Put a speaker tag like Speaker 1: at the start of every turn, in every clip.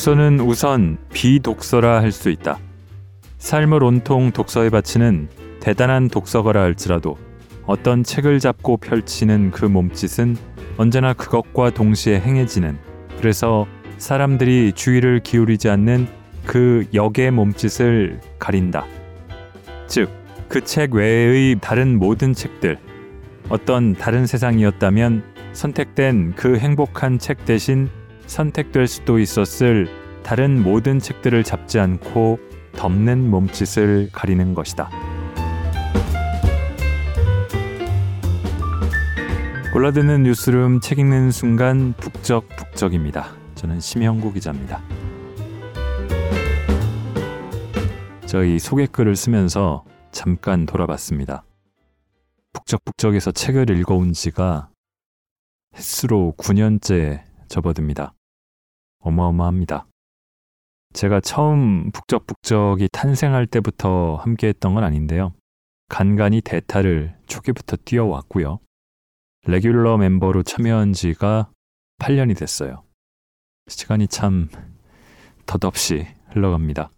Speaker 1: 독서는 우선 비독서라 할 수 있다. 삶을 온통 독서에 바치는 대단한 독서가라 할지라도 어떤 책을 잡고 펼치는 그 몸짓은 언제나 그것과 동시에 행해지는 그래서 사람들이 주의를 기울이지 않는 그 역의 몸짓을 가린다. 즉, 그 책 외의 다른 모든 책들, 어떤 다른 세상이었다면 선택된 그 행복한 책 대신 선택될 수도 있었을 다른 모든 책들을 잡지 않고 덮는 몸짓을 가리는 것이다. 골라드는 뉴스룸 책 읽는 순간 북적북적입니다. 저는 심형구 기자입니다. 저희 소개글을 쓰면서 잠깐 돌아봤습니다. 북적북적에서 책을 읽어온 지가 횟수로 9년째 접어듭니다. 어마어마합니다. 제가 처음 북적북적이 탄생할 때부터 함께 했던 건 아닌데요. 간간히 대타를 초기부터 뛰어왔고요. 레귤러 멤버로 참여한 지가 8년이 됐어요. 시간이 참 덧없이 흘러갑니다.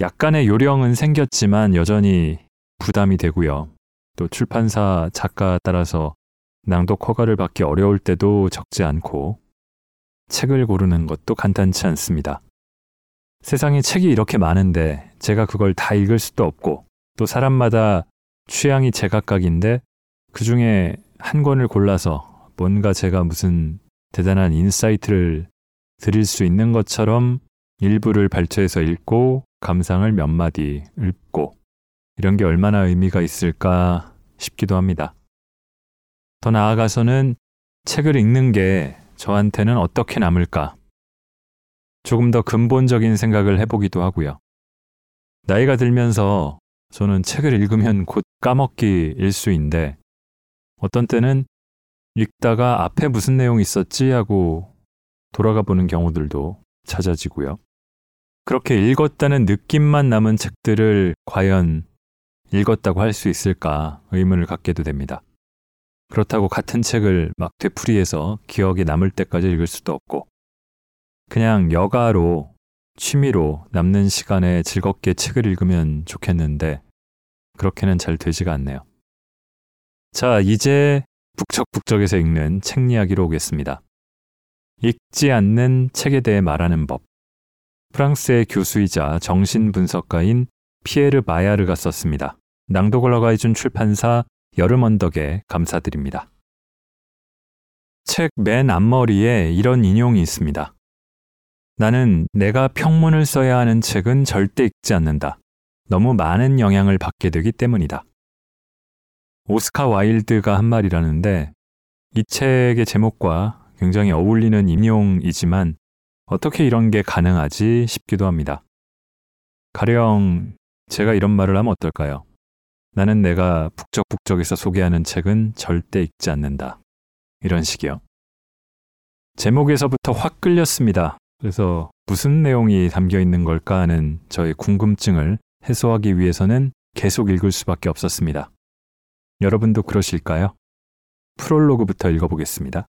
Speaker 1: 약간의 요령은 생겼지만 여전히 부담이 되고요. 또 출판사 작가 따라서 낭독 허가를 받기 어려울 때도 적지 않고 책을 고르는 것도 간단치 않습니다. 세상에 책이 이렇게 많은데 제가 그걸 다 읽을 수도 없고 또 사람마다 취향이 제각각인데 그 중에 한 권을 골라서 뭔가 제가 무슨 대단한 insight를 드릴 수 있는 것처럼 일부를 발췌해서 읽고 감상을 몇 마디 읊고 이런 게 얼마나 의미가 있을까 싶기도 합니다. 더 나아가서는 책을 읽는 게 저한테는 어떻게 남을까? 조금 더 근본적인 생각을 해보기도 하고요. 나이가 들면서 저는 책을 읽으면 곧 까먹기 일수인데 어떤 때는 읽다가 앞에 무슨 내용이 있었지 하고 돌아가 보는 경우들도 찾아지고요. 그렇게 읽었다는 느낌만 남은 책들을 과연 읽었다고 할 수 있을까 의문을 갖게도 됩니다. 그렇다고 같은 책을 막 되풀이해서 기억에 남을 때까지 읽을 수도 없고, 그냥 여가로, 취미로 남는 시간에 즐겁게 책을 읽으면 좋겠는데, 그렇게는 잘 되지가 않네요. 자, 이제 북적북적에서 읽는 책 이야기로 오겠습니다. 읽지 않는 책에 대해 말하는 법. 프랑스의 교수이자 정신분석가인 피에르 마야르가 썼습니다. 낭독을 허가해준 출판사 여름 언덕에 감사드립니다. 책 맨 앞머리에 이런 인용이 있습니다. 나는 내가 평문을 써야 하는 책은 절대 읽지 않는다. 너무 많은 영향을 받게 되기 때문이다. 오스카 와일드가 한 말이라는데 이 책의 제목과 굉장히 어울리는 인용이지만 어떻게 이런 게 가능하지 싶기도 합니다. 가령 제가 이런 말을 하면 어떨까요? 나는 내가 북적북적에서 소개하는 책은 절대 읽지 않는다. 이런 식이요. 제목에서부터 확 끌렸습니다. 그래서 무슨 내용이 담겨 있는 걸까 하는 저의 궁금증을 해소하기 위해서는 계속 읽을 수밖에 없었습니다. 여러분도 그러실까요? 프롤로그부터 읽어보겠습니다.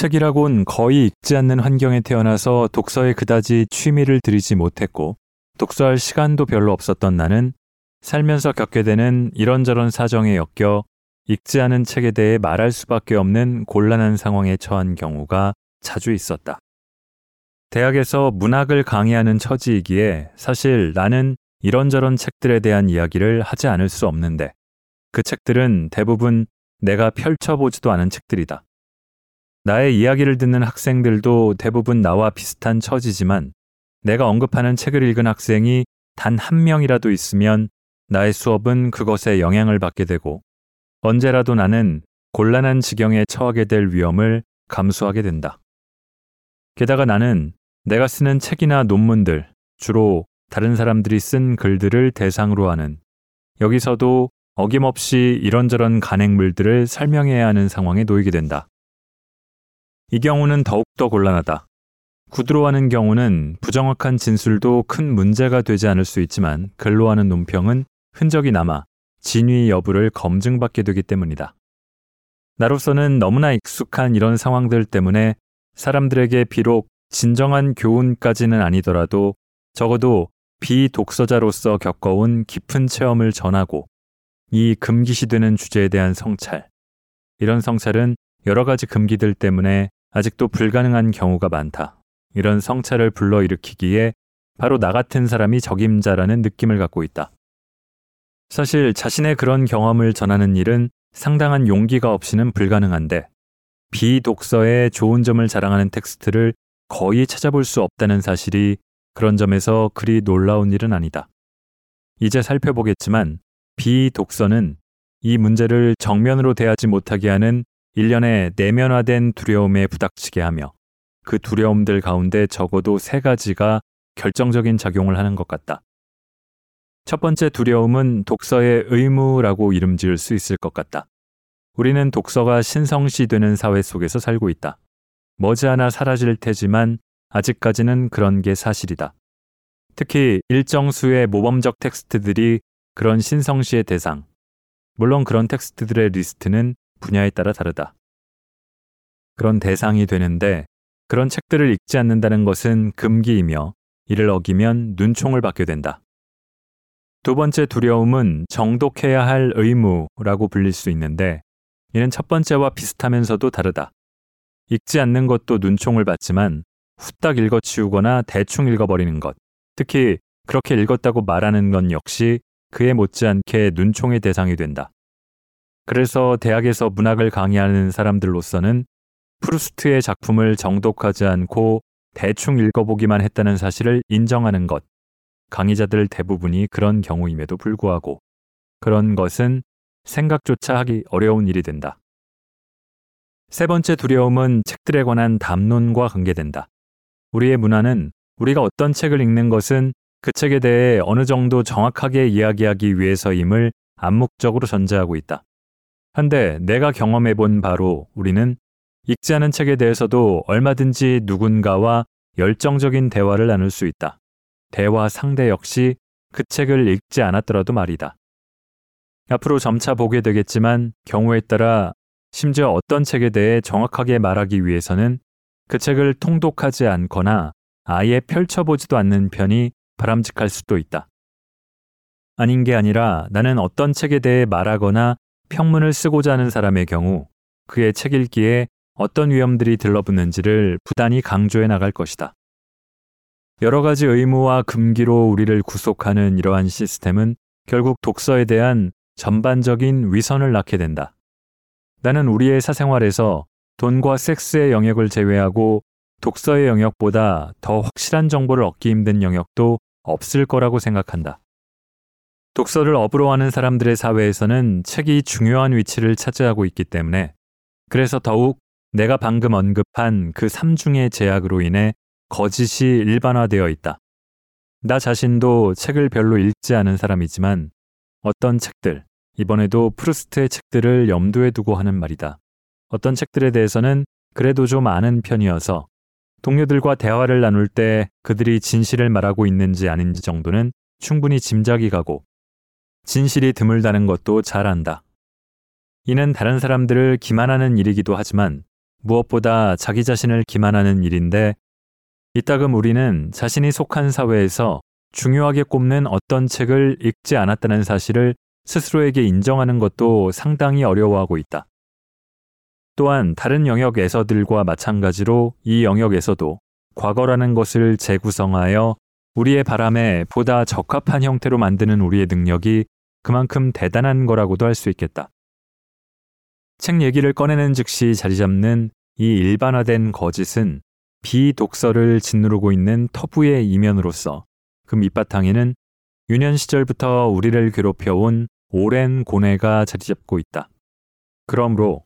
Speaker 1: 책이라곤 거의 읽지 않는 환경에 태어나서 독서에 그다지 취미를 들이지 못했고 독서할 시간도 별로 없었던 나는 살면서 겪게 되는 이런저런 사정에 엮여 읽지 않은 책에 대해 말할 수밖에 없는 곤란한 상황에 처한 경우가 자주 있었다. 대학에서 문학을 강의하는 처지이기에 사실 나는 이런저런 책들에 대한 이야기를 하지 않을 수 없는데 그 책들은 대부분 내가 펼쳐보지도 않은 책들이다. 나의 이야기를 듣는 학생들도 대부분 나와 비슷한 처지지만 내가 언급하는 책을 읽은 학생이 단 한 명이라도 있으면 나의 수업은 그것에 영향을 받게 되고 언제라도 나는 곤란한 지경에 처하게 될 위험을 감수하게 된다. 게다가 나는 내가 쓰는 책이나 논문들, 주로 다른 사람들이 쓴 글들을 대상으로 하는 여기서도 어김없이 이런저런 간행물들을 설명해야 하는 상황에 놓이게 된다. 이 경우는 더욱더 곤란하다. 구두로하는 경우는 부정확한 진술도 큰 문제가 되지 않을 수 있지만 글로 하는 논평은 흔적이 남아 진위 여부를 검증받게 되기 때문이다. 나로서는 너무나 익숙한 이런 상황들 때문에 사람들에게 비록 진정한 교훈까지는 아니더라도 적어도 비독서자로서 겪어온 깊은 체험을 전하고 이 금기시되는 주제에 대한 성찰. 이런 성찰은 여러 가지 금기들 때문에 아직도 불가능한 경우가 많다. 이런 성찰을 불러일으키기에 바로 나 같은 사람이 적임자라는 느낌을 갖고 있다. 사실 자신의 그런 경험을 전하는 일은 상당한 용기가 없이는 불가능한데 비독서의 좋은 점을 자랑하는 텍스트를 거의 찾아볼 수 없다는 사실이 그런 점에서 그리 놀라운 일은 아니다. 이제 살펴보겠지만 비독서는 이 문제를 정면으로 대하지 못하게 하는 일련의 내면화된 두려움에 부닥치게 하며 그 두려움들 가운데 적어도 세 가지가 결정적인 작용을 하는 것 같다. 첫 번째 두려움은 독서의 의무라고 이름 지을 수 있을 것 같다. 우리는 독서가 신성시되는 사회 속에서 살고 있다. 머지않아 사라질 테지만 아직까지는 그런 게 사실이다. 특히 일정 수의 모범적 텍스트들이 그런 신성시의 대상. 물론 그런 텍스트들의 리스트는 분야에 따라 다르다. 그런 대상이 되는데 그런 책들을 읽지 않는다는 것은 금기이며 이를 어기면 눈총을 받게 된다. 두 번째 두려움은 정독해야 할 의무라고 불릴 수 있는데 이는 첫 번째와 비슷하면서도 다르다. 읽지 않는 것도 눈총을 받지만 후딱 읽어치우거나 대충 읽어버리는 것, 특히 그렇게 읽었다고 말하는 건 역시 그에 못지않게 눈총의 대상이 된다. 그래서 대학에서 문학을 강의하는 사람들로서는 프루스트의 작품을 정독하지 않고 대충 읽어보기만 했다는 사실을 인정하는 것, 강의자들 대부분이 그런 경우임에도 불구하고 그런 것은 생각조차 하기 어려운 일이 된다. 세 번째 두려움은 책들에 관한 담론과 관계된다. 우리의 문화는 우리가 어떤 책을 읽는 것은 그 책에 대해 어느 정도 정확하게 이야기하기 위해서임을 암묵적으로 전제하고 있다. 한데 내가 경험해 본 바로 우리는 읽지 않은 책에 대해서도 얼마든지 누군가와 열정적인 대화를 나눌 수 있다. 대화 상대 역시 그 책을 읽지 않았더라도 말이다. 앞으로 점차 보게 되겠지만 경우에 따라 심지어 어떤 책에 대해 정확하게 말하기 위해서는 그 책을 통독하지 않거나 아예 펼쳐보지도 않는 편이 바람직할 수도 있다. 아닌 게 아니라 나는 어떤 책에 대해 말하거나 평문을 쓰고자 하는 사람의 경우 그의 책 읽기에 어떤 위험들이 들러붙는지를 부단히 강조해 나갈 것이다. 여러 가지 의무와 금기로 우리를 구속하는 이러한 시스템은 결국 독서에 대한 전반적인 위선을 낳게 된다. 나는 우리의 사생활에서 돈과 섹스의 영역을 제외하고 독서의 영역보다 더 확실한 정보를 얻기 힘든 영역도 없을 거라고 생각한다. 독서를 업으로 하는 사람들의 사회에서는 책이 중요한 위치를 차지하고 있기 때문에 그래서 더욱 내가 방금 언급한 그 3중의 제약으로 인해 거짓이 일반화되어 있다. 나 자신도 책을 별로 읽지 않은 사람이지만 어떤 책들, 이번에도 프루스트의 책들을 염두에 두고 하는 말이다. 어떤 책들에 대해서는 그래도 좀 아는 편이어서 동료들과 대화를 나눌 때 그들이 진실을 말하고 있는지 아닌지 정도는 충분히 짐작이 가고 진실이 드물다는 것도 잘 안다. 이는 다른 사람들을 기만하는 일이기도 하지만 무엇보다 자기 자신을 기만하는 일인데 이따금 우리는 자신이 속한 사회에서 중요하게 꼽는 어떤 책을 읽지 않았다는 사실을 스스로에게 인정하는 것도 상당히 어려워하고 있다. 또한 다른 영역에서들과 마찬가지로 이 영역에서도 과거라는 것을 재구성하여 우리의 바람에 보다 적합한 형태로 만드는 우리의 능력이 그만큼 대단한 거라고도 할 수 있겠다. 책 얘기를 꺼내는 즉시 자리 잡는 이 일반화된 거짓은 비독서를 짓누르고 있는 터부의 이면으로서 그 밑바탕에는 유년 시절부터 우리를 괴롭혀온 오랜 고뇌가 자리 잡고 있다. 그러므로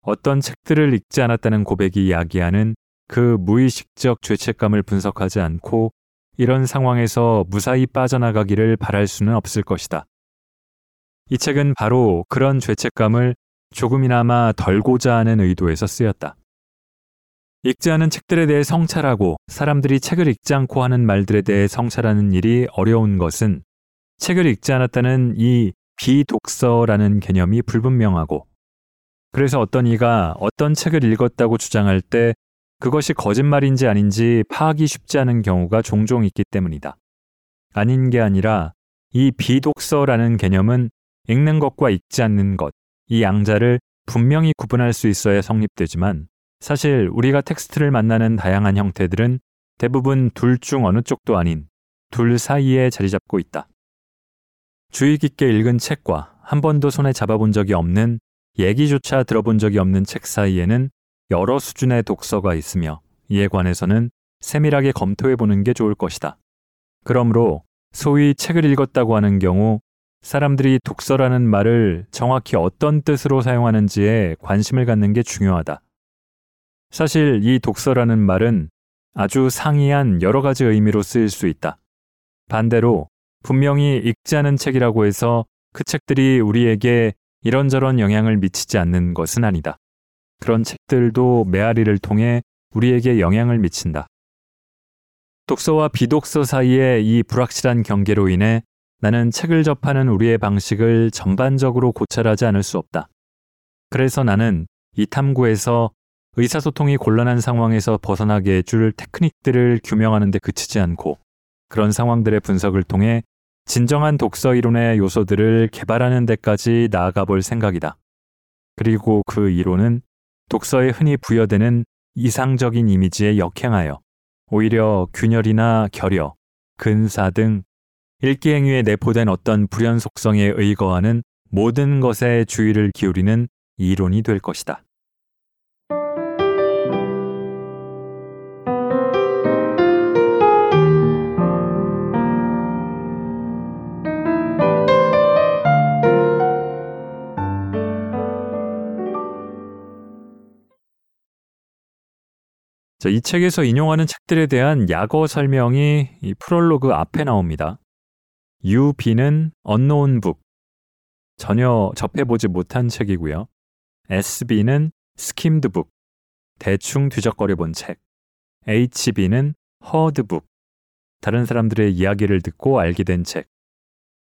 Speaker 1: 어떤 책들을 읽지 않았다는 고백이 이야기하는 그 무의식적 죄책감을 분석하지 않고 이런 상황에서 무사히 빠져나가기를 바랄 수는 없을 것이다. 이 책은 바로 그런 죄책감을 조금이나마 덜고자 하는 의도에서 쓰였다. 읽지 않은 책들에 대해 성찰하고 사람들이 책을 읽지 않고 하는 말들에 대해 성찰하는 일이 어려운 것은 책을 읽지 않았다는 이 비독서라는 개념이 불분명하고 그래서 어떤 이가 어떤 책을 읽었다고 주장할 때 그것이 거짓말인지 아닌지 파악이 쉽지 않은 경우가 종종 있기 때문이다. 아닌 게 아니라 이 비독서라는 개념은 읽는 것과 읽지 않는 것, 이 양자를 분명히 구분할 수 있어야 성립되지만 사실 우리가 텍스트를 만나는 다양한 형태들은 대부분 둘 중 어느 쪽도 아닌 둘 사이에 자리 잡고 있다. 주의 깊게 읽은 책과 한 번도 손에 잡아본 적이 없는 얘기조차 들어본 적이 없는 책 사이에는 여러 수준의 독서가 있으며 이에 관해서는 세밀하게 검토해 보는 게 좋을 것이다. 그러므로 소위 책을 읽었다고 하는 경우 사람들이 독서라는 말을 정확히 어떤 뜻으로 사용하는지에 관심을 갖는 게 중요하다. 사실 이 독서라는 말은 아주 상이한 여러 가지 의미로 쓰일 수 있다. 반대로 분명히 읽지 않은 책이라고 해서 그 책들이 우리에게 이런저런 영향을 미치지 않는 것은 아니다. 그런 책들도 메아리를 통해 우리에게 영향을 미친다. 독서와 비독서 사이의 이 불확실한 경계로 인해 나는 책을 접하는 우리의 방식을 전반적으로 고찰하지 않을 수 없다. 그래서 나는 이 탐구에서 의사소통이 곤란한 상황에서 벗어나게 해줄 테크닉들을 규명하는 데 그치지 않고 그런 상황들의 분석을 통해 진정한 독서 이론의 요소들을 개발하는 데까지 나아가 볼 생각이다. 그리고 그 이론은 독서에 흔히 부여되는 이상적인 이미지에 역행하여 오히려 균열이나 결여, 근사 등 읽기 행위에 내포된 어떤 불연 속성에 의거하는 모든 것에 주의를 기울이는 이론이 될 것이다. 자, 이 책에서 인용하는 책들에 대한 약어 설명이 이 프롤로그 앞에 나옵니다. UB는 unknown book, 전혀 접해보지 못한 책이고요. SB는 skimmed book, 대충 뒤적거려 본 책. HB는 heard book, 다른 사람들의 이야기를 듣고 알게 된 책.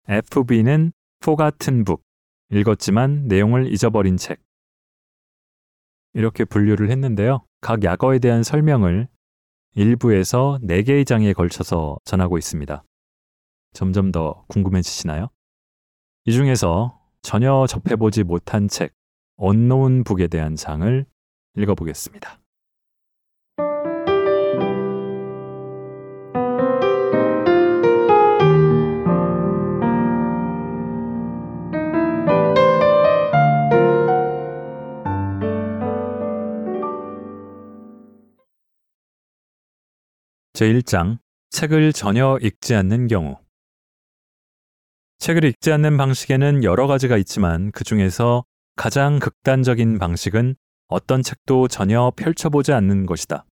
Speaker 1: FB는 forgotten book, 읽었지만 내용을 잊어버린 책. 이렇게 분류를 했는데요. 각 약어에 대한 설명을 1부에서 4개의 장에 걸쳐서 전하고 있습니다. 점점 더 궁금해지시나요? 이 중에서 전혀 접해보지 못한 책, 언노운 북에 대한 장을 읽어보겠습니다. 제1장 책을 전혀 읽지 않는 경우 책을 읽지 않는 방식에는 여러 가지가 있지만 그 중에서 가장 극단적인 방식은 어떤 책도 전혀 펼쳐보지 않는 것이다.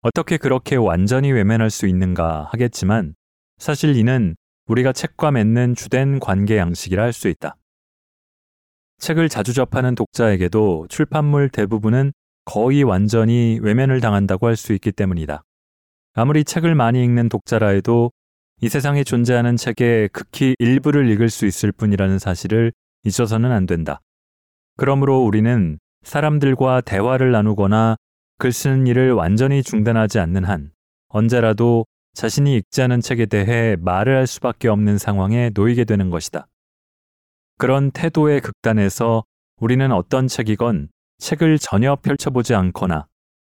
Speaker 1: 어떻게 그렇게 완전히 외면할 수 있는가 하겠지만 사실 이는 우리가 책과 맺는 주된 관계 양식이라 할 수 있다. 책을 자주 접하는 독자에게도 출판물 대부분은 거의 완전히 외면을 당한다고 할 수 있기 때문이다. 아무리 책을 많이 읽는 독자라 해도 이 세상에 존재하는 책의 극히 일부를 읽을 수 있을 뿐이라는 사실을 잊어서는 안 된다. 그러므로 우리는 사람들과 대화를 나누거나 글 쓰는 일을 완전히 중단하지 않는 한 언제라도 자신이 읽지 않은 책에 대해 말을 할 수밖에 없는 상황에 놓이게 되는 것이다. 그런 태도의 극단에서 우리는 어떤 책이건 책을 전혀 펼쳐보지 않거나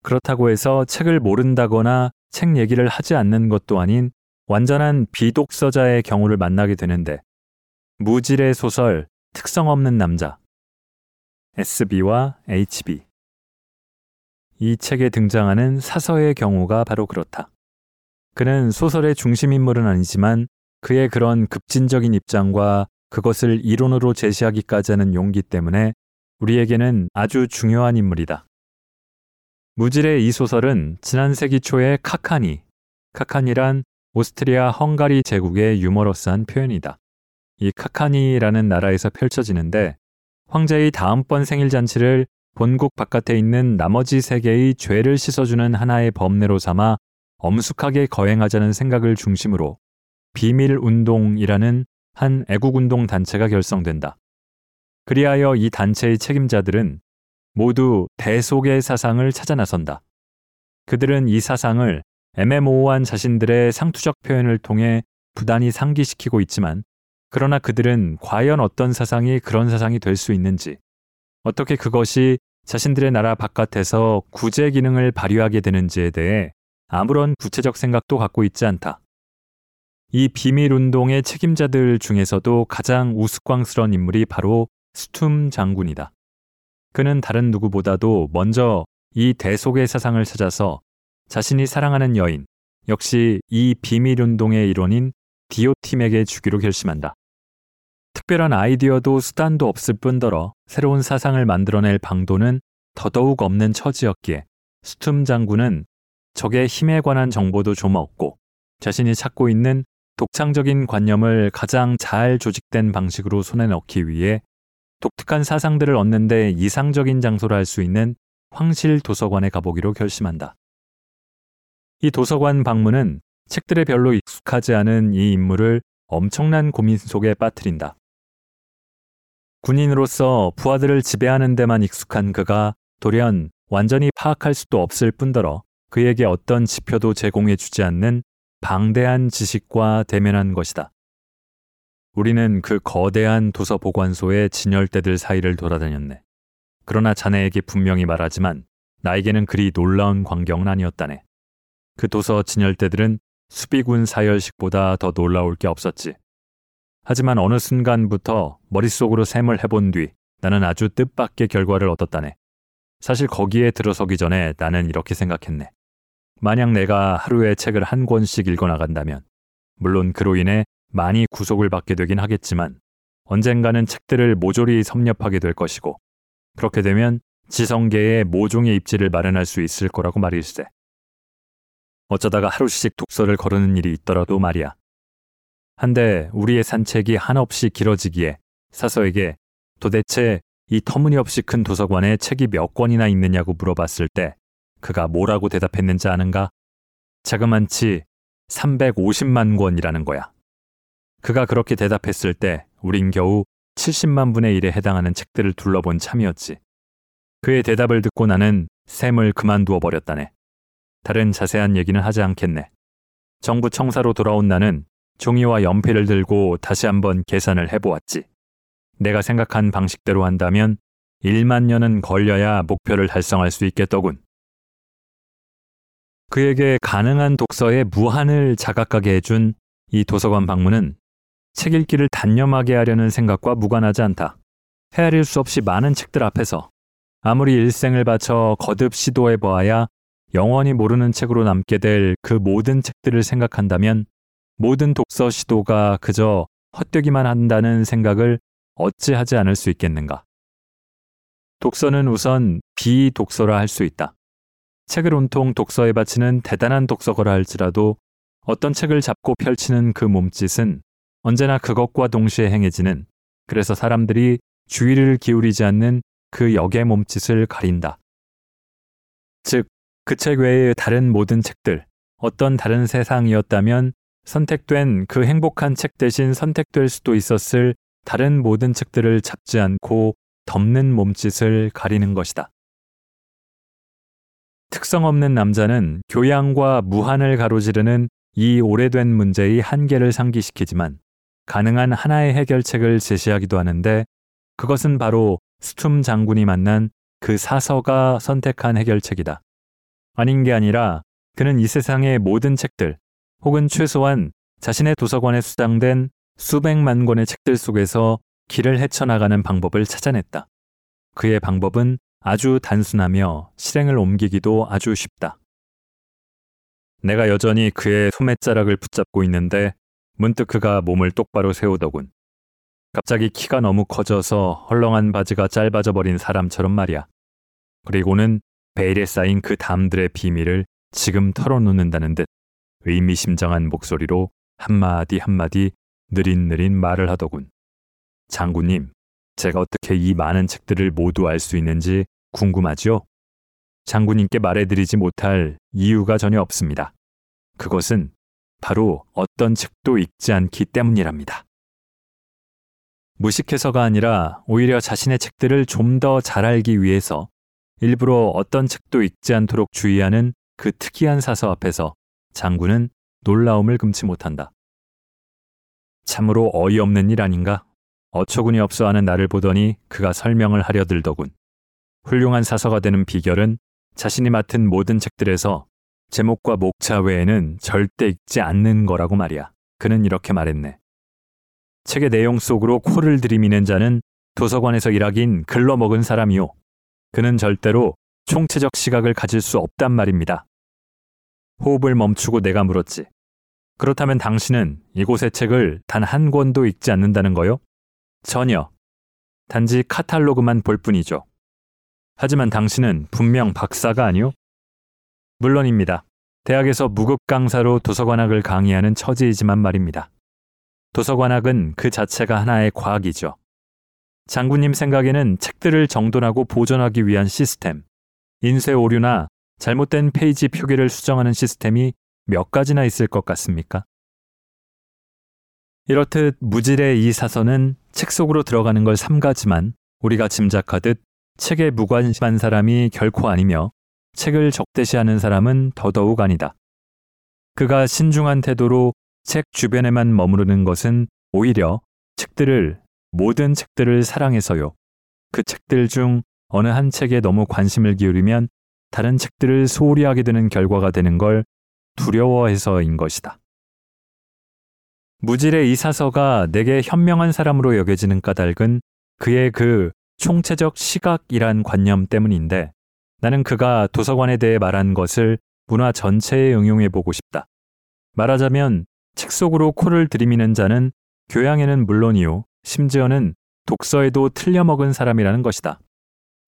Speaker 1: 그렇다고 해서 책을 모른다거나 책 얘기를 하지 않는 것도 아닌 완전한 비독서자의 경우를 만나게 되는데 무질의 소설 특성 없는 남자 SB와 HB 이 책에 등장하는 사서의 경우가 바로 그렇다. 그는 소설의 중심 인물은 아니지만 그의 그런 급진적인 입장과 그것을 이론으로 제시하기까지 하는 용기 때문에 우리에게는 아주 중요한 인물이다. 무질의 이 소설은 지난 세기 초의 카카니, 카카니란 오스트리아 헝가리 제국의 유머러스한 표현이다. 이 카카니라는 나라에서 펼쳐지는데 황제의 다음번 생일 잔치를 본국 바깥에 있는 나머지 세계의 죄를 씻어주는 하나의 법례로 삼아 엄숙하게 거행하자는 생각을 중심으로 비밀 운동이라는 한 애국 운동 단체가 결성된다. 그리하여 이 단체의 책임자들은 모두 대속의 사상을 찾아 나선다. 그들은 이 사상을 애매모호한 자신들의 상투적 표현을 통해 부단히 상기시키고 있지만 그러나 그들은 과연 어떤 사상이 그런 사상이 될 수 있는지 어떻게 그것이 자신들의 나라 바깥에서 구제 기능을 발휘하게 되는지에 대해 아무런 구체적 생각도 갖고 있지 않다. 이 비밀 운동의 책임자들 중에서도 가장 우스꽝스러운 인물이 바로 스툼 장군이다. 그는 다른 누구보다도 먼저 이 대속의 사상을 찾아서 자신이 사랑하는 여인, 역시 이 비밀 운동의 일원인 디오 팀에게 주기로 결심한다. 특별한 아이디어도 수단도 없을 뿐더러 새로운 사상을 만들어낼 방도는 더더욱 없는 처지였기에 스툼 장군은 적의 힘에 관한 정보도 좀 얻고 자신이 찾고 있는 독창적인 관념을 가장 잘 조직된 방식으로 손에 넣기 위해 독특한 사상들을 얻는데 이상적인 장소라 할수 있는 황실 도서관에 가보기로 결심한다. 이 도서관 방문은 책들에 별로 익숙하지 않은 이 인물을 엄청난 고민 속에 빠뜨린다. 군인으로서 부하들을 지배하는 데만 익숙한 그가 돌연 완전히 파악할 수도 없을 뿐더러 그에게 어떤 지표도 제공해 주지 않는 방대한 지식과 대면한 것이다. 우리는 그 거대한 도서 보관소의 진열대들 사이를 돌아다녔네. 그러나 자네에게 분명히 말하지만 나에게는 그리 놀라운 광경은 아니었다네. 그 도서 진열대들은 수비군 사열식보다 더 놀라울 게 없었지. 하지만 어느 순간부터 머릿속으로 셈을 해본 뒤 나는 아주 뜻밖의 결과를 얻었다네. 사실 거기에 들어서기 전에 나는 이렇게 생각했네. 만약 내가 하루에 책을 한 권씩 읽어 나간다면, 물론 그로 인해 많이 구속을 받게 되긴 하겠지만, 언젠가는 책들을 모조리 섭렵하게 될 것이고, 그렇게 되면 지성계에 모종의 입지를 마련할 수 있을 거라고 말일세. 어쩌다가 하루씩 독서를 거르는 일이 있더라도 말이야. 한데 우리의 산책이 한없이 길어지기에 사서에게 도대체 이 터무니없이 큰 도서관에 책이 몇 권이나 있느냐고 물어봤을 때 그가 뭐라고 대답했는지 아는가? 자그만치 350만 권이라는 거야. 그가 그렇게 대답했을 때 우린 겨우 70만 분의 1에 해당하는 책들을 둘러본 참이었지. 그의 대답을 듣고 나는 샘을 그만두어 버렸다네. 다른 자세한 얘기는 하지 않겠네. 정부 청사로 돌아온 나는 종이와 연필을 들고 다시 한번 계산을 해보았지. 내가 생각한 방식대로 한다면 1만 년은 걸려야 목표를 달성할 수 있겠더군. 그에게 가능한 독서의 무한을 자각하게 해준 이 도서관 방문은 책 읽기를 단념하게 하려는 생각과 무관하지 않다. 헤아릴 수 없이 많은 책들 앞에서 아무리 일생을 바쳐 거듭 시도해 보아야 영원히 모르는 책으로 남게 될 그 모든 책들을 생각한다면 모든 독서 시도가 그저 헛되기만 한다는 생각을 어찌하지 않을 수 있겠는가. 독서는 우선 비독서라 할 수 있다. 책을 온통 독서에 바치는 대단한 독서거라 할지라도 어떤 책을 잡고 펼치는 그 몸짓은 언제나 그것과 동시에 행해지는 그래서 사람들이 주의를 기울이지 않는 그 역의 몸짓을 가린다. 즉, 그 책 외의 다른 모든 책들, 어떤 다른 세상이었다면 선택된 그 행복한 책 대신 선택될 수도 있었을 다른 모든 책들을 잡지 않고 덮는 몸짓을 가리는 것이다. 특성 없는 남자는 교양과 무한을 가로지르는 이 오래된 문제의 한계를 상기시키지만 가능한 하나의 해결책을 제시하기도 하는데 그것은 바로 스툼 장군이 만난 그 사서가 선택한 해결책이다. 아닌 게 아니라 그는 이 세상의 모든 책들 혹은 최소한 자신의 도서관에 수장된 수백만 권의 책들 속에서 길을 헤쳐나가는 방법을 찾아냈다. 그의 방법은 아주 단순하며 실행을 옮기기도 아주 쉽다. 내가 여전히 그의 소매자락을 붙잡고 있는데 문득 그가 몸을 똑바로 세우더군. 갑자기 키가 너무 커져서 헐렁한 바지가 짧아져 버린 사람처럼 말이야. 그리고는 베일에 쌓인 그 담들의 비밀을 지금 털어놓는다는 듯 의미심장한 목소리로 한마디 한마디 느릿느릿 말을 하더군. 장군님, 제가 어떻게 이 많은 책들을 모두 알 수 있는지 궁금하지요? 장군님께 말해드리지 못할 이유가 전혀 없습니다. 그것은 바로 어떤 책도 읽지 않기 때문이랍니다. 무식해서가 아니라 오히려 자신의 책들을 좀 더 잘 알기 위해서 일부러 어떤 책도 읽지 않도록 주의하는 그 특이한 사서 앞에서 장군은 놀라움을 금치 못한다. 참으로 어이없는 일 아닌가? 어처구니 없어 하는 나를 보더니 그가 설명을 하려 들더군. 훌륭한 사서가 되는 비결은 자신이 맡은 모든 책들에서 제목과 목차 외에는 절대 읽지 않는 거라고 말이야. 그는 이렇게 말했네. 책의 내용 속으로 코를 들이미는 자는 도서관에서 일하긴 글러먹은 사람이요. 그는 절대로 총체적 시각을 가질 수 없단 말입니다. 호흡을 멈추고 내가 물었지. 그렇다면 당신은 이곳의 책을 단 한 권도 읽지 않는다는 거요? 전혀. 단지 카탈로그만 볼 뿐이죠. 하지만 당신은 분명 박사가 아니오? 물론입니다. 대학에서 무급 강사로 도서관학을 강의하는 처지이지만 말입니다. 도서관학은 그 자체가 하나의 과학이죠. 장군님 생각에는 책들을 정돈하고 보존하기 위한 시스템, 인쇄 오류나 잘못된 페이지 표기를 수정하는 시스템이 몇 가지나 있을 것 같습니까? 이렇듯 무질의 이 사서는 책 속으로 들어가는 걸 삼가지만 우리가 짐작하듯 책에 무관심한 사람이 결코 아니며 책을 적대시하는 사람은 더더욱 아니다. 그가 신중한 태도로 책 주변에만 머무르는 것은 오히려 책들을, 모든 책들을 사랑해서요. 그 책들 중 어느 한 책에 너무 관심을 기울이면 다른 책들을 소홀히 하게 되는 결과가 되는 걸 두려워해서인 것이다. 무질의 이 사서가 내게 현명한 사람으로 여겨지는 까닭은 그의 그 총체적 시각이란 관념 때문인데 나는 그가 도서관에 대해 말한 것을 문화 전체에 응용해 보고 싶다. 말하자면 책 속으로 코를 들이미는 자는 교양에는 물론이요, 심지어는 독서에도 틀려먹은 사람이라는 것이다.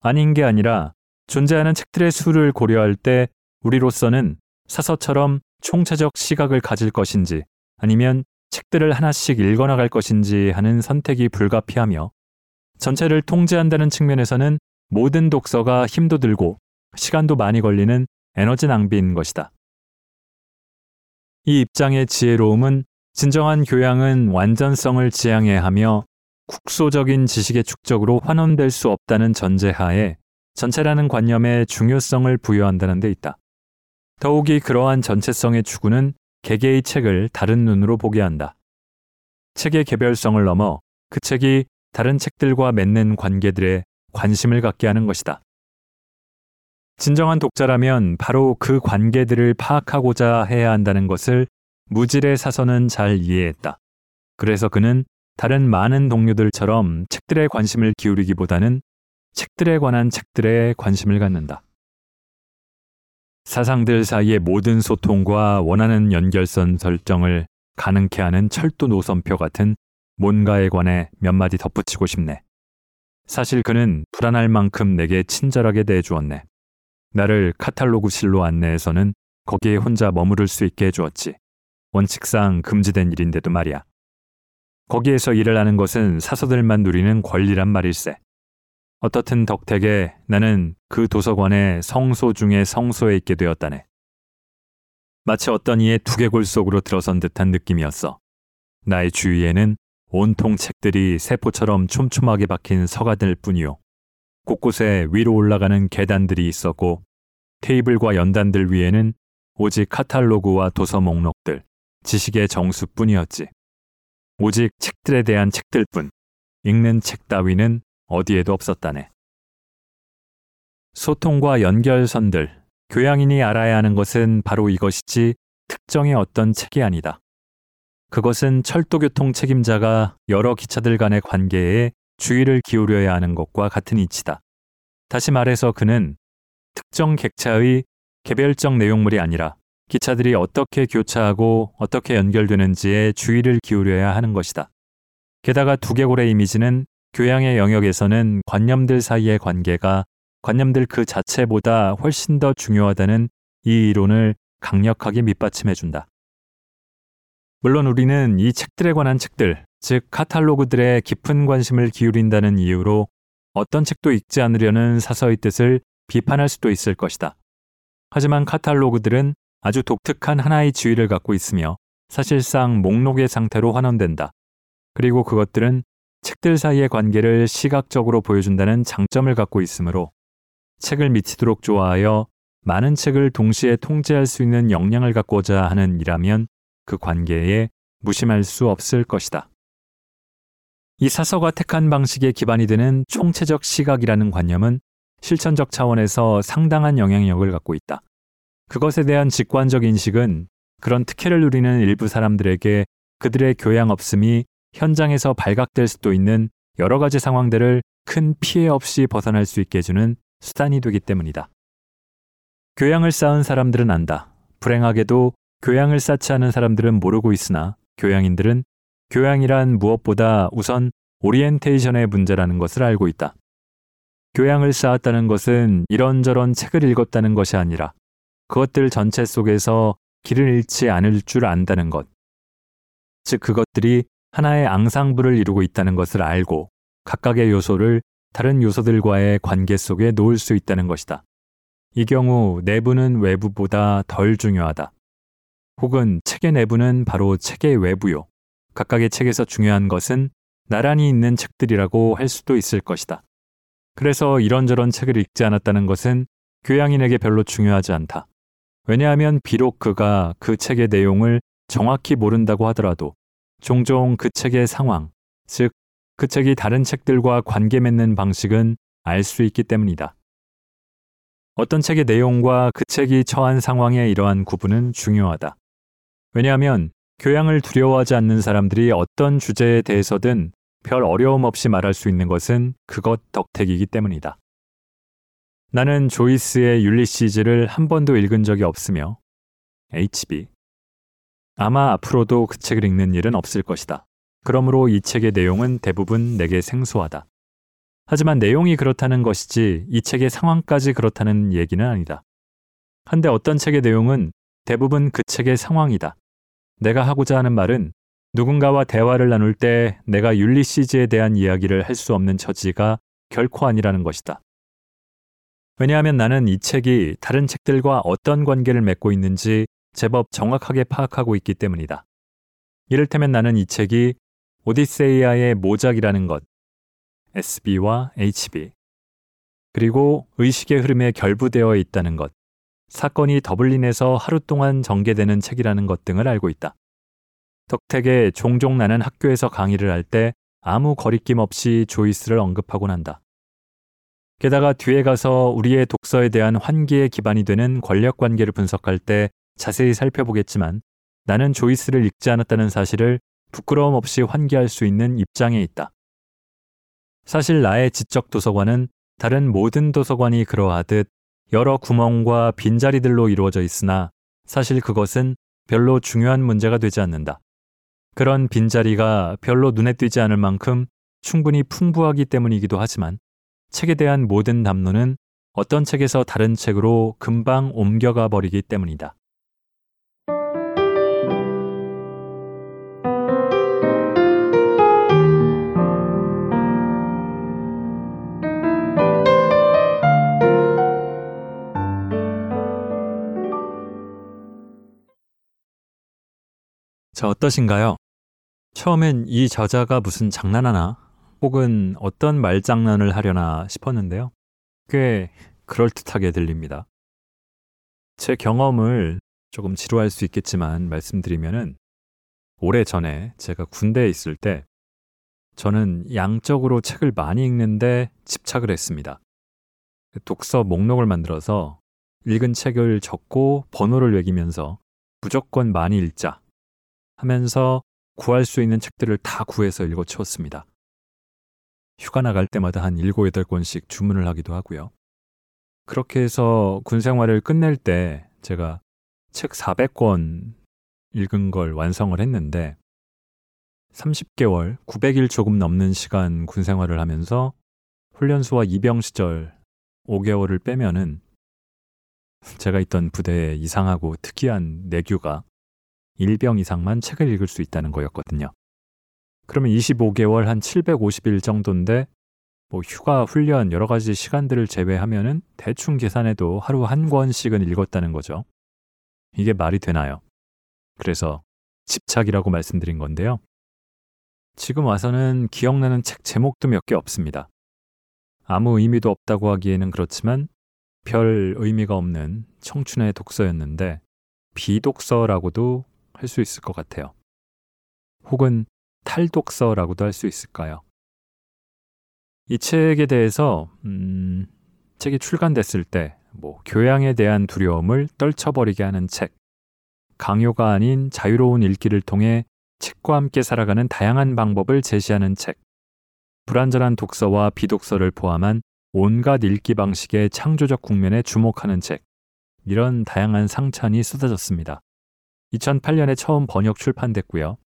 Speaker 1: 아닌 게 아니라 존재하는 책들의 수를 고려할 때 우리로서는 사서처럼 총체적 시각을 가질 것인지 아니면 책들을 하나씩 읽어나갈 것인지 하는 선택이 불가피하며 전체를 통제한다는 측면에서는 모든 독서가 힘도 들고 시간도 많이 걸리는 에너지 낭비인 것이다. 이 입장의 지혜로움은 진정한 교양은 완전성을 지향해야 하며 국소적인 지식의 축적으로 환원될 수 없다는 전제하에 전체라는 관념에 중요성을 부여한다는 데 있다. 더욱이 그러한 전체성의 추구는 개개의 책을 다른 눈으로 보게 한다. 책의 개별성을 넘어 그 책이 다른 책들과 맺는 관계들에 관심을 갖게 하는 것이다. 진정한 독자라면 바로 그 관계들을 파악하고자 해야 한다는 것을 무질의 사서는 잘 이해했다. 그래서 그는 다른 많은 동료들처럼 책들에 관심을 기울이기보다는 책들에 관한 책들에 관심을 갖는다. 사상들 사이의 모든 소통과 원하는 연결선 설정을 가능케 하는 철도 노선표 같은 뭔가에 관해 몇 마디 덧붙이고 싶네. 사실 그는 불안할 만큼 내게 친절하게 대해주었네. 나를 카탈로그실로 안내해서는 거기에 혼자 머무를 수 있게 해주었지. 원칙상 금지된 일인데도 말이야. 거기에서 일을 하는 것은 사서들만 누리는 권리란 말일세. 어떻든 덕택에 나는 그 도서관의 성소 중에 성소에 있게 되었다네. 마치 어떤 이의 두개골 속으로 들어선 듯한 느낌이었어. 나의 주위에는 온통 책들이 세포처럼 촘촘하게 박힌 서가들 뿐이요. 곳곳에 위로 올라가는 계단들이 있었고 테이블과 연단들 위에는 오직 카탈로그와 도서 목록들, 지식의 정수뿐이었지. 오직 책들에 대한 책들뿐, 읽는 책 따위는 어디에도 없었다네. 소통과 연결선들, 교양인이 알아야 하는 것은 바로 이것이지 특정의 어떤 책이 아니다. 그것은 철도교통 책임자가 여러 기차들 간의 관계에 주의를 기울여야 하는 것과 같은 이치다. 다시 말해서 그는 특정 객차의 개별적 내용물이 아니라 기차들이 어떻게 교차하고 어떻게 연결되는지에 주의를 기울여야 하는 것이다. 게다가 두개골의 이미지는 교양의 영역에서는 관념들 사이의 관계가 관념들 그 자체보다 훨씬 더 중요하다는 이 이론을 강력하게 밑받침해준다. 물론 우리는 이 책들에 관한 책들, 즉 카탈로그들에 깊은 관심을 기울인다는 이유로 어떤 책도 읽지 않으려는 사서의 뜻을 비판할 수도 있을 것이다. 하지만 카탈로그들은 아주 독특한 하나의 지위를 갖고 있으며 사실상 목록의 상태로 환원된다. 그리고 그것들은 책들 사이의 관계를 시각적으로 보여준다는 장점을 갖고 있으므로 책을 미치도록 좋아하여 많은 책을 동시에 통제할 수 있는 역량을 갖고자 하는 이라면 그 관계에 무심할 수 없을 것이다. 이 사서가 택한 방식에 기반이 되는 총체적 시각이라는 관념은 실천적 차원에서 상당한 영향력을 갖고 있다. 그것에 대한 직관적 인식은 그런 특혜를 누리는 일부 사람들에게 그들의 교양 없음이 현장에서 발각될 수도 있는 여러 가지 상황들을 큰 피해 없이 벗어날 수 있게 해주는 수단이 되기 때문이다. 교양을 쌓은 사람들은 안다. 불행하게도 교양을 쌓지 않은 사람들은 모르고 있으나 교양인들은 교양이란 무엇보다 우선 오리엔테이션의 문제라는 것을 알고 있다. 교양을 쌓았다는 것은 이런저런 책을 읽었다는 것이 아니라 그것들 전체 속에서 길을 잃지 않을 줄 안다는 것. 즉, 그것들이 하나의 앙상블을 이루고 있다는 것을 알고 각각의 요소를 다른 요소들과의 관계 속에 놓을 수 있다는 것이다. 이 경우 내부는 외부보다 덜 중요하다. 혹은 책의 내부는 바로 책의 외부요. 각각의 책에서 중요한 것은 나란히 있는 책들이라고 할 수도 있을 것이다. 그래서 이런저런 책을 읽지 않았다는 것은 교양인에게 별로 중요하지 않다. 왜냐하면 비록 그가 그 책의 내용을 정확히 모른다고 하더라도 종종 그 책의 상황, 즉, 그 책이 다른 책들과 관계 맺는 방식은 알 수 있기 때문이다. 어떤 책의 내용과 그 책이 처한 상황의 이러한 구분은 중요하다. 왜냐하면 교양을 두려워하지 않는 사람들이 어떤 주제에 대해서든 별 어려움 없이 말할 수 있는 것은 그것 덕택이기 때문이다. 나는 조이스의 율리시즈를 한 번도 읽은 적이 없으며 HB 아마 앞으로도 그 책을 읽는 일은 없을 것이다. 그러므로 이 책의 내용은 대부분 내게 생소하다. 하지만 내용이 그렇다는 것이지 이 책의 상황까지 그렇다는 얘기는 아니다. 한데 어떤 책의 내용은 대부분 그 책의 상황이다. 내가 하고자 하는 말은 누군가와 대화를 나눌 때 내가 율리시즈에 대한 이야기를 할 수 없는 처지가 결코 아니라는 것이다. 왜냐하면 나는 이 책이 다른 책들과 어떤 관계를 맺고 있는지 제법 정확하게 파악하고 있기 때문이다. 이를테면 나는 이 책이 오디세이아의 모작이라는 것, SB와 HB, 그리고 의식의 흐름에 결부되어 있다는 것, 사건이 더블린에서 하루 동안 전개되는 책이라는 것 등을 알고 있다. 덕택에 종종 나는 학교에서 강의를 할 때 아무 거리낌 없이 조이스를 언급하곤 한다. 게다가 뒤에 가서 우리의 독서에 대한 환기의 기반이 되는 권력 관계를 분석할 때 자세히 살펴보겠지만 나는 조이스를 읽지 않았다는 사실을 부끄러움 없이 환기할 수 있는 입장에 있다. 사실 나의 지적 도서관은 다른 모든 도서관이 그러하듯 여러 구멍과 빈자리들로 이루어져 있으나 사실 그것은 별로 중요한 문제가 되지 않는다. 그런 빈자리가 별로 눈에 띄지 않을 만큼 충분히 풍부하기 때문이기도 하지만 책에 대한 모든 담론은 어떤 책에서 다른 책으로 금방 옮겨가 버리기 때문이다. 자, 어떠신가요? 처음엔 이 저자가 무슨 장난하나 혹은 어떤 말장난을 하려나 싶었는데요. 꽤 그럴듯하게 들립니다. 제 경험을 조금 지루할 수 있겠지만 말씀드리면은 오래 전에 제가 군대에 있을 때 저는 양적으로 책을 많이 읽는데 집착을 했습니다. 독서 목록을 만들어서 읽은 책을 적고 번호를 매기면서 무조건 많이 읽자 하면서 구할 수 있는 책들을 다 구해서 읽어 치웠습니다. 휴가 나갈 때마다 한 7, 8권씩 주문을 하기도 하고요. 그렇게 해서 군 생활을 끝낼 때 제가 책 400권 읽은 걸 완성을 했는데 30개월, 900일 조금 넘는 시간 군 생활을 하면서 훈련소와 입영 시절 5개월을 빼면은 제가 있던 부대에 이상하고 특이한 내규가 1병 이상만 책을 읽을 수 있다는 거였거든요. 그러면 25개월 한 750일 정도인데 뭐 휴가, 훈련 여러 가지 시간들을 제외하면은 대충 계산해도 하루 한 권씩은 읽었다는 거죠. 이게 말이 되나요? 그래서 집착이라고 말씀드린 건데요. 지금 와서는 기억나는 책 제목도 몇 개 없습니다. 아무 의미도 없다고 하기에는 그렇지만 별 의미가 없는 청춘의 독서였는데 비독서라고도 할 수 있을 것 같아요. 혹은 탈독서라고도 할 수 있을까요? 이 책에 대해서 음, 책이 출간됐을 때 뭐 교양에 대한 두려움을 떨쳐버리게 하는 책, 강요가 아닌 자유로운 읽기를 통해 책과 함께 살아가는 다양한 방법을 제시하는 책, 불완전한 독서와 비독서를 포함한 온갖 읽기 방식의 창조적 국면에 주목하는 책, 이런 다양한 상찬이 쏟아졌습니다. 2008년에 처음 번역 출판됐고요.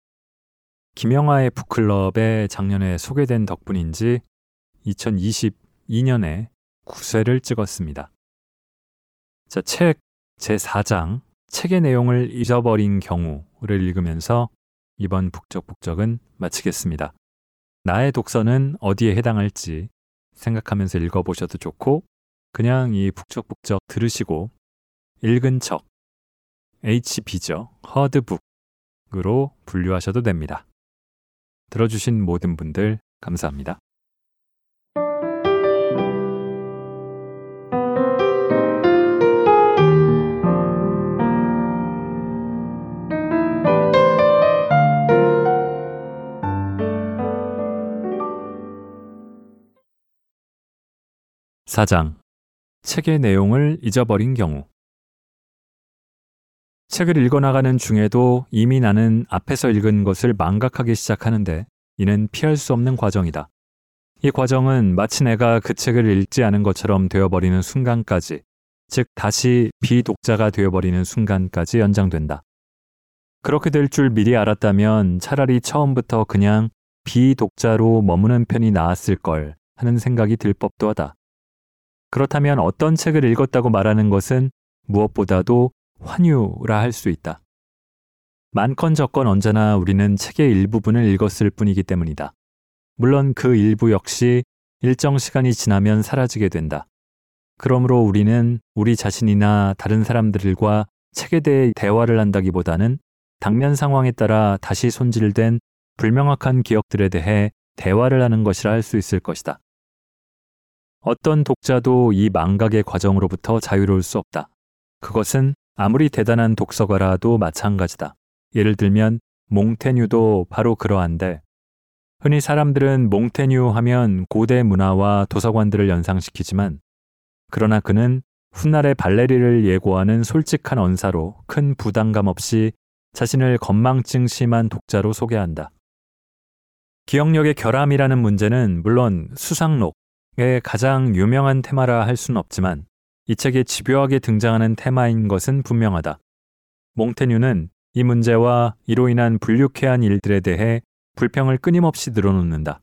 Speaker 1: 김영하의 북클럽에 작년에 소개된 덕분인지 2022년에 9쇄를 찍었습니다. 자, 책 제4장 책의 내용을 잊어버린 경우를 읽으면서 이번 북적북적은 마치겠습니다. 나의 독서는 어디에 해당할지 생각하면서 읽어보셔도 좋고 그냥 이 북적북적 들으시고 읽은 척 HB죠. 허드북으로 분류하셔도 됩니다. 들어주신 모든 분들 감사합니다. 사장 책의 내용을 잊어버린 경우 책을 읽어나가는 중에도 이미 나는 앞에서 읽은 것을 망각하기 시작하는데 이는 피할 수 없는 과정이다. 이 과정은 마치 내가 그 책을 읽지 않은 것처럼 되어버리는 순간까지, 즉 다시 비독자가 되어버리는 순간까지 연장된다. 그렇게 될 줄 미리 알았다면 차라리 처음부터 그냥 비독자로 머무는 편이 나았을 걸 하는 생각이 들 법도 하다. 그렇다면 어떤 책을 읽었다고 말하는 것은 무엇보다도 환유라 할 수 있다. 많건 적건 언제나 우리는 책의 일부분을 읽었을 뿐이기 때문이다. 물론 그 일부 역시 일정 시간이 지나면 사라지게 된다. 그러므로 우리는 우리 자신이나 다른 사람들과 책에 대해 대화를 한다기보다는 당면 상황에 따라 다시 손질된 불명확한 기억들에 대해 대화를 하는 것이라 할 수 있을 것이다. 어떤 독자도 이 망각의 과정으로부터 자유로울 수 없다. 그것은 아무리 대단한 독서가라도 마찬가지다. 예를 들면 몽테뉴도 바로 그러한데 흔히 사람들은 몽테뉴 하면 고대 문화와 도서관들을 연상시키지만 그러나 그는 훗날의 발레리를 예고하는 솔직한 언사로 큰 부담감 없이 자신을 건망증 심한 독자로 소개한다. 기억력의 결함이라는 문제는 물론 수상록의 가장 유명한 테마라 할 수는 없지만 이 책에 집요하게 등장하는 테마인 것은 분명하다. 몽테뉴는 이 문제와 이로 인한 불유쾌한 일들에 대해 불평을 끊임없이 늘어놓는다.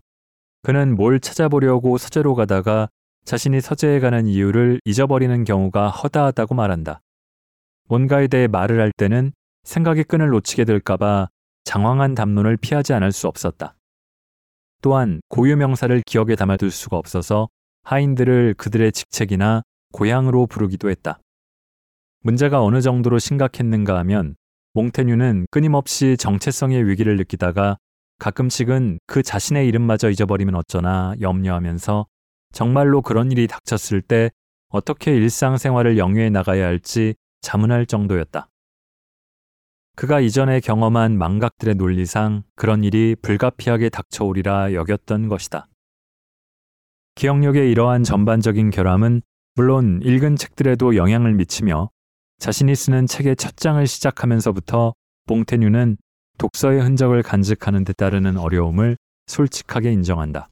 Speaker 1: 그는 뭘 찾아보려고 서재로 가다가 자신이 서재에 가는 이유를 잊어버리는 경우가 허다하다고 말한다. 뭔가에 대해 말을 할 때는 생각의 끈을 놓치게 될까봐 장황한 담론을 피하지 않을 수 없었다. 또한 고유 명사를 기억에 담아둘 수가 없어서 하인들을 그들의 직책이나 고향으로 부르기도 했다. 문제가 어느 정도로 심각했는가 하면 몽테뉴는 끊임없이 정체성의 위기를 느끼다가 가끔씩은 그 자신의 이름마저 잊어버리면 어쩌나 염려하면서 정말로 그런 일이 닥쳤을 때 어떻게 일상생활을 영위해 나가야 할지 자문할 정도였다. 그가 이전에 경험한 망각들의 논리상 그런 일이 불가피하게 닥쳐오리라 여겼던 것이다. 기억력의 이러한 전반적인 결함은 물론 읽은 책들에도 영향을 미치며 자신이 쓰는 책의 첫 장을 시작하면서부터 몽테뉴는 독서의 흔적을 간직하는 데 따르는 어려움을 솔직하게 인정한다.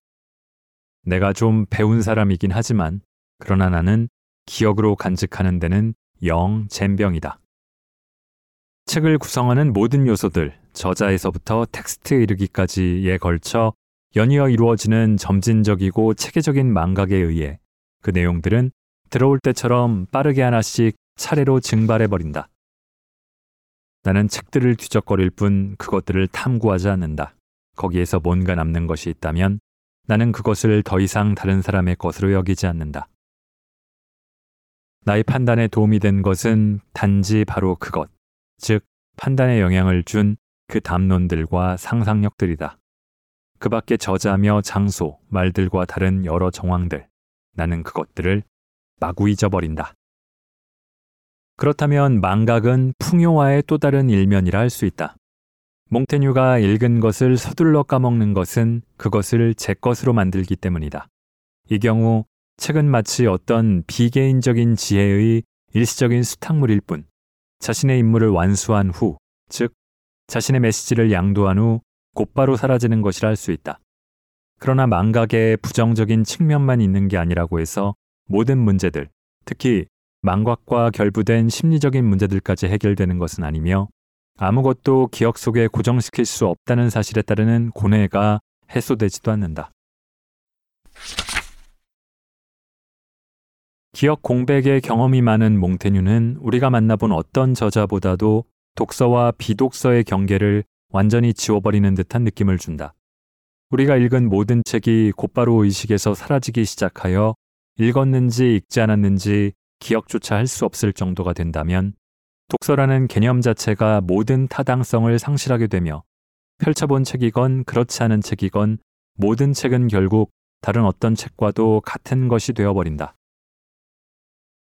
Speaker 1: 내가 좀 배운 사람이긴 하지만 그러나 나는 기억으로 간직하는 데는 영 젬병이다. 책을 구성하는 모든 요소들, 저자에서부터 텍스트에 이르기까지에 걸쳐 연이어 이루어지는 점진적이고 체계적인 망각에 의해 그 내용들은 들어올 때처럼 빠르게 하나씩 차례로 증발해버린다. 나는 책들을 뒤적거릴 뿐 그것들을 탐구하지 않는다. 거기에서 뭔가 남는 것이 있다면 나는 그것을 더 이상 다른 사람의 것으로 여기지 않는다. 나의 판단에 도움이 된 것은 단지 바로 그것, 즉, 판단에 영향을 준 그 담론들과 상상력들이다. 그 밖에 저자며 장소, 말들과 다른 여러 정황들, 나는 그것들을 마구 잊어버린다. 그렇다면 망각은 풍요화의 또 다른 일면이라 할 수 있다. 몽테뉴가 읽은 것을 서둘러 까먹는 것은 그것을 제 것으로 만들기 때문이다. 이 경우 책은 마치 어떤 비개인적인 지혜의 일시적인 수탁물일 뿐 자신의 임무를 완수한 후, 즉 자신의 메시지를 양도한 후 곧바로 사라지는 것이라 할 수 있다. 그러나 망각의 부정적인 측면만 있는 게 아니라고 해서 모든 문제들, 특히 망각과 결부된 심리적인 문제들까지 해결되는 것은 아니며 아무것도 기억 속에 고정시킬 수 없다는 사실에 따르는 고뇌가 해소되지도 않는다. 기억 공백의 경험이 많은 몽테뉴는 우리가 만나본 어떤 저자보다도 독서와 비독서의 경계를 완전히 지워버리는 듯한 느낌을 준다. 우리가 읽은 모든 책이 곧바로 의식에서 사라지기 시작하여 읽었는지 읽지 않았는지 기억조차 할 수 없을 정도가 된다면 독서라는 개념 자체가 모든 타당성을 상실하게 되며 펼쳐본 책이건 그렇지 않은 책이건 모든 책은 결국 다른 어떤 책과도 같은 것이 되어버린다.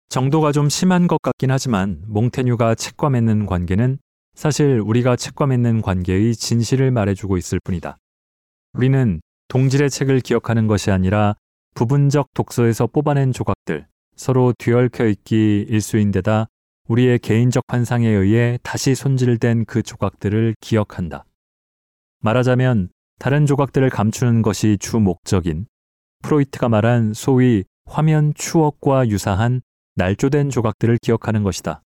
Speaker 1: 정도가 좀 심한 것 같긴 하지만 몽테뉴가 책과 맺는 관계는 사실 우리가 책과 맺는 관계의 진실을 말해주고 있을 뿐이다. 우리는 동질의 책을 기억하는 것이 아니라 부분적 독서에서 뽑아낸 조각들, 서로 뒤얽혀 있기 일수인데다 우리의 개인적 환상에 의해 다시 손질된 그 조각들을 기억한다. 말하자면 다른 조각들을 감추는 것이 주 목적인 프로이트가 말한 소위 화면 추억과 유사한 날조된 조각들을 기억하는 것이다.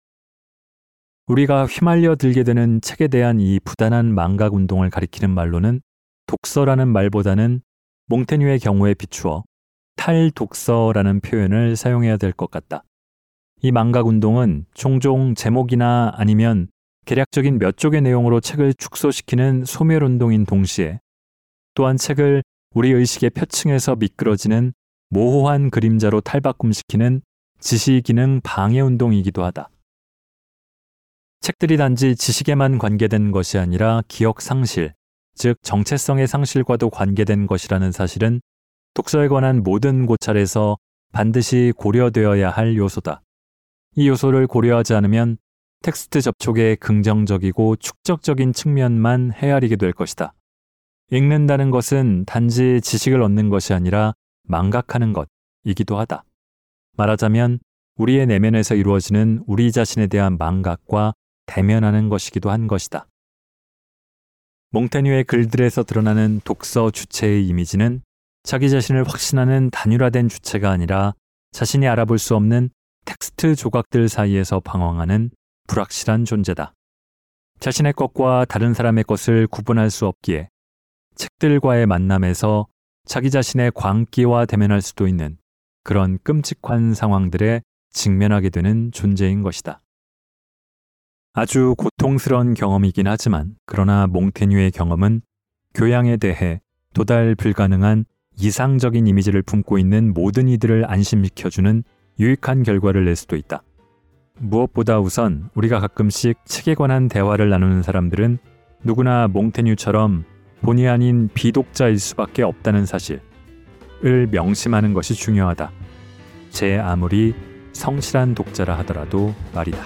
Speaker 1: 우리가 휘말려 들게 되는 책에 대한 이 부단한 망각 운동을 가리키는 말로는 독서라는 말보다는 몽테뉴의 경우에 비추어 탈독서라는 표현을 사용해야 될 것 같다. 이 망각 운동은 종종 제목이나 아니면 개략적인 몇 쪽의 내용으로 책을 축소시키는 소멸 운동인 동시에 또한 책을 우리 의식의 표층에서 미끄러지는 모호한 그림자로 탈바꿈시키는 지시 기능 방해 운동이기도 하다. 책들이 단지 지식에만 관계된 것이 아니라 기억 상실, 즉 정체성의 상실과도 관계된 것이라는 사실은 독서에 관한 모든 고찰에서 반드시 고려되어야 할 요소다. 이 요소를 고려하지 않으면 텍스트 접촉의 긍정적이고 축적적인 측면만 헤아리게 될 것이다. 읽는다는 것은 단지 지식을 얻는 것이 아니라 망각하는 것이기도 하다. 말하자면 우리의 내면에서 이루어지는 우리 자신에 대한 망각과 대면하는 것이기도 한 것이다. 몽테뉴의 글들에서 드러나는 독서 주체의 이미지는 자기 자신을 확신하는 단일화된 주체가 아니라 자신이 알아볼 수 없는 텍스트 조각들 사이에서 방황하는 불확실한 존재다. 자신의 것과 다른 사람의 것을 구분할 수 없기에 책들과의 만남에서 자기 자신의 광기와 대면할 수도 있는 그런 끔찍한 상황들에 직면하게 되는 존재인 것이다. 아주 고통스러운 경험이긴 하지만 그러나 몽테뉴의 경험은 교양에 대해 도달 불가능한 이상적인 이미지를 품고 있는 모든 이들을 안심시켜주는 유익한 결과를 낼 수도 있다. 무엇보다 우선 우리가 가끔씩 책에 관한 대화를 나누는 사람들은 누구나 몽테뉴처럼 본의 아닌 비독자일 수밖에 없다는 사실을 명심하는 것이 중요하다. 제 아무리 성실한 독자라 하더라도 말이다.